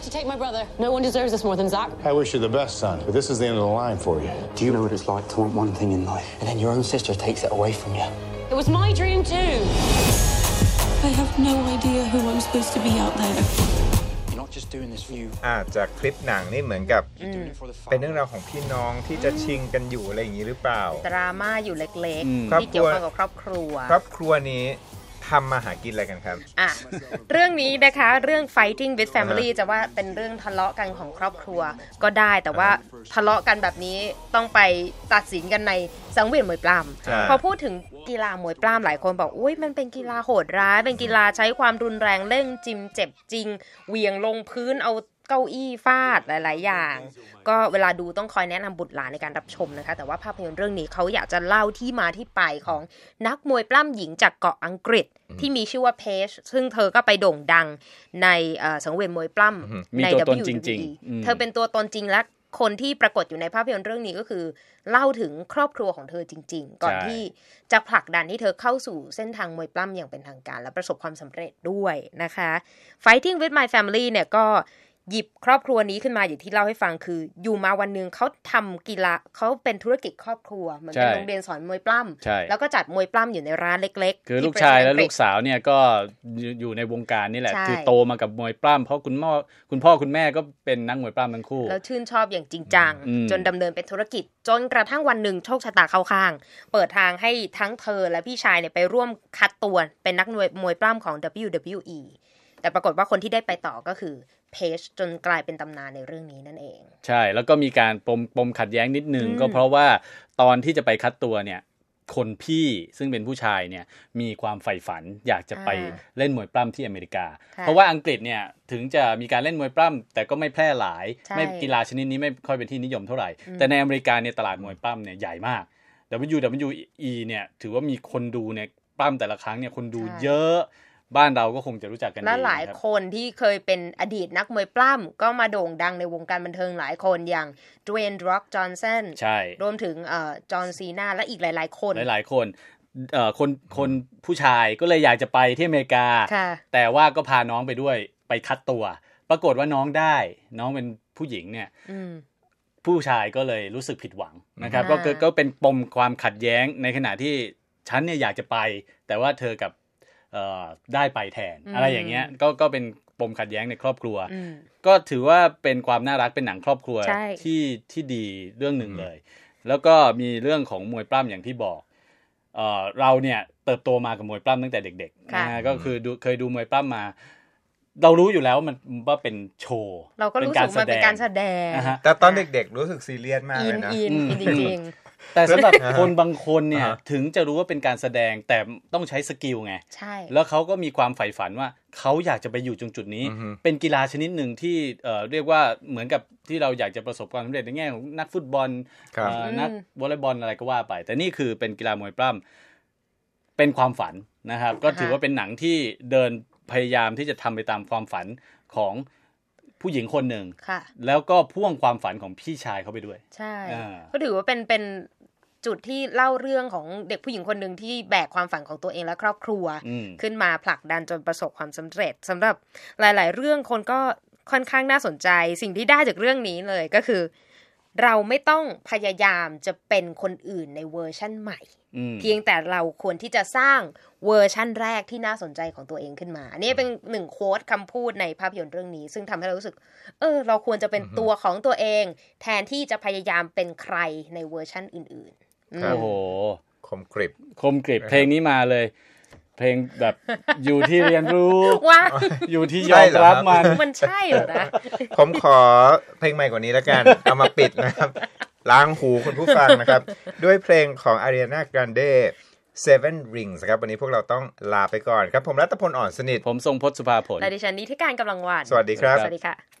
have to take my brother. No one deserves this more than Zach. I wish you the best, son, but this is the end of the line for you. Do you know what it's like to want one thing in life, and then your own sister takes it away from you? It was my dream too. I have no idea who I'm supposed to be out there. You're not just doing this for you. อ่าจากคลิปหนังนี่เหมือนกับ You're doing it for the เป็น family. เรื่องราวของพี่น้องที่จะชิงกันอยู่อะไรอย่างนี้หรือเปล่า ดราม่าอยู่เล็ก ครอบ ๆ ที่ ครัว เกี่ยวข้องกับครอบครัว ครอบครัวนี้ ทำมาหากินอะไรกันครับอะเรื่องนี้นะคะเรื่อง fighting with family จะว่าเป็นเรื่องทะเลาะกันของครอบครัวก็ได้แต่ว่าทะเลาะกันแบบนี้ต้องไปตัดสินกันในสังเวียนมวยปล้ใช่ำพอพูดถึงกีฬามวยปล้ำหลายคนบอกอุ้ยมันเป็นกีฬาโหดร้าย เป็นกีฬาใช้ความรุนแรงเล่นจิมเจ็บจริง เหวี่ยงลงพื้นเอา เก้าอี้ฟาดหลาย ๆ อย่าง ก็เวลาดูต้องคอยแนะนำบุตรหลานในการรับชมนะคะ แต่ว่าภาพยนตร์เรื่องนี้เขาอยากจะเล่าที่มาที่ไปของนักมวยปล้ำหญิงจากเกาะอังกฤษที่มีชื่อว่าเพจซึ่งเธอก็ไปโด่งดังในเอ่อสังเวียนมวยปล้ำมีในตัวตน WWE จริงๆอืมเธอเป็นตัวตนจริงและคนที่ปรากฏอยู่ในภาพยนตร์เรื่องนี้ก็คือ เล่าถึงครอบครัวของเธอจริง ๆ ก่อนที่จะผลักดันให้เธอเข้าสู่เส้นทางมวยปล้ำอย่างเป็นทางการ และประสบความสำเร็จด้วยนะคะ Fighting with my family เนี่ยก็ หยิบครอบครัวนี้ขึ้นมาอย่างที่เล่าให้ฟังคือ อยู่มาวันหนึ่งเขาทำกีฬาเขาเป็นธุรกิจครอบครัวเหมือนเป็นใช่โรงเรียนสอนมวยปล้ำใช่แล้วก็จัดมวยปล้ำอยู่ในร้านเล็ก ๆ คือที่ลูกชายและประเทศอังฤษลูกสาวเนี่ยก็อยู่อยู่ในวงการนี่แหละใช่คือโตมากับมวยปล้ำเพราะคุณพ่อคุณพ่อคุณแม่ก็เป็นนักมวยปล้ำทั้งคู่แล้วชื่นชอบอย่างจริงจังอืมจนดำเนินเป็นธุรกิจ จนกระทั่งวันหนึ่งโชคชะตาเข้าข้าง เปิดทางให้ทั้งเธอและพี่ชายเนี่ยไปร่วมคัดตัวเป็นนักมวยมวยปล้ำของ WWE แต่ปรากฏว่าคนที่ได้ไปต่อก็คือเพจจนกลายเป็นตำนานในเรื่องนี้นั่นเอง ใช่ แล้วก็มีการปมปมขัดแย้งนิดนึงอืมก็เพราะว่าตอนที่จะไปคัดตัวเนี่ยคนพี่ซึ่งเป็นผู้ชายเนี่ยมีความใฝ่ฝันอยากจะไปเล่นมวยปล้ำที่อเมริกาค่ะเพราะว่าอังกฤษเนี่ยถึงจะมีการเล่นมวยปล้ำแต่ก็ไม่แพร่หลายใช่ไม่กีฬาชนิดนี้ไม่ค่อยเป็นที่นิยมเท่าไหร่อืมแต่ในอเมริกาเนี่ยตลาดมวยปล้ำเนี่ยใหญ่มาก WWE เนี่ยถือว่ามีคนดูเนี่ยปล้ำแต่ละครั้งเนี่ยคนดูเยอะ บ้านเราก็คงจะรู้จักกันดีและหลายนะครับคนที่เคยเป็นอดีตนักมวยปล้ำก็มาโด่งดังในวงการบันเทิงหลายคนอย่าง Dwayne Rock Johnson ใช่รวมถึงเอ่อ John Cena และอีกหลาย ๆ คนหลาย ๆ คนเอ่อคนคนผู้ชายก็เลยอยากจะไปที่อเมริกาค่ะแต่ว่าก็พาน้องไปด้วยไปคัดตัว ปรากฏว่าน้องได้ น้องเป็นผู้หญิงเนี่ยอืมผู้ชายก็เลยรู้สึกผิดหวังนะครับอ่าก็คือก็เป็นปมความขัดแย้งในขณะที่ฉันเนี่ยอยากจะไป แต่ว่าเธอกับเอ่อ ได้ไปแทน อะไรอย่างเงี้ยก็ก็เป็นปมขัดแย้งในครอบครัวอืมก็ถือว่าเป็นความน่ารักเป็นหนังครอบครัวใช่ที่ที่ดีเรื่องหนึ่งเลย แล้วก็มีเรื่องของมวยปล้ำอย่างที่บอกเอ่อเราเนี่ยเติบโตมากับมวยปล้ำตั้งแต่เด็กๆค่ะนะฮะก็คือดูเคยดูมวยปล้ำมา เรารู้อยู่แล้วว่ามันว่าเป็นโชว์เราก็รู้สึกว่ามันเป็นการแสดงนะฮะแต่ตอนเด็กๆรู้สึกซีเรียสมากอิเลนยนะอินอืมอินจริง แต่สำหรับอ่าฮะคนบางคนเนี่ยอ่าฮะถึงจะรู้ว่าเป็นการแสดงแต่ต้องใช้สกิลไงๆใช่แล้วเขาก็มีความใฝ่ฝันว่าเขาอยากจะไปอยู่ตรงจุดนี้อือฮึเป็นกีฬาชนิดหนึ่งที่เอ่อเรียกว่าเหมือนกับที่เราอยากจะประสบความสำเร็จในแง่ของนักฟุตบอลครับเอ่ออืมนักวอลเลย์บอลอะไรก็ว่าไป แต่นี่คือเป็นกีฬามวยปล้ำเป็นความฝันนะครับ ก็ถือว่าเป็นหนังที่เดินพยายามที่จะทำไปตามความฝันของผู้หญิงคนหนึ่งค่ะแล้วก็พ่วงความฝันของพี่ชายเข้าไปด้วย ใช่อ่าก็ถือว่าเป็นเป็น จุดที่เล่าเรื่องของเด็กผู้หญิงคนหนึ่งที่แบกความฝันของตัวเองและครอบครัวอืมขึ้นมาผลักดันจนประสบความสำเร็จสำหรับหลาย ๆ เรื่องคนก็ค่อนข้างน่าสนใจ สิ่งที่ได้จากเรื่องนี้เลยก็คือ เราไม่ต้องพยายามจะเป็นคนอื่นในเวอร์ชั่นใหม่อืมเพียงแต่เราควรที่จะสร้างเวอร์ชั่นแรกที่น่าสนใจของตัวเองขึ้นมา อันนี้เป็นหนึ่ง quote คำพูดในภาพยนตร์เรื่องนี้ ซึ่งทำให้เรารู้สึก เออ เราควรจะเป็นตัวของตัวเอง แทนที่จะพยายามเป็นใครในเวอร์ชั่นอื่นๆอืม โอ้โห คมกริบ คมกริบเพลงนี้มาเลย เพลงแบบอยู่ที่เรียนรู้ว่าอยู่ที่ยใช่อมเหรอรับครับมันมันใช่เหรอนะผมขอเพลงใหม่กว่านี้แล้วกัน เอามาปิดนะครับ ล้างหูคุณผู้ฟังนะครับ ด้วยเพลงของ Ariana Grande Seven Rings ครับ วันนี้พวกเราต้องลาไปก่อนครับ ผมรัตพลอ่อนสนิท ผมทรงพจน์สุภาผลและดิฉันนิธิการกำลังวันสวัสดีครับ สวัสดีค่ะ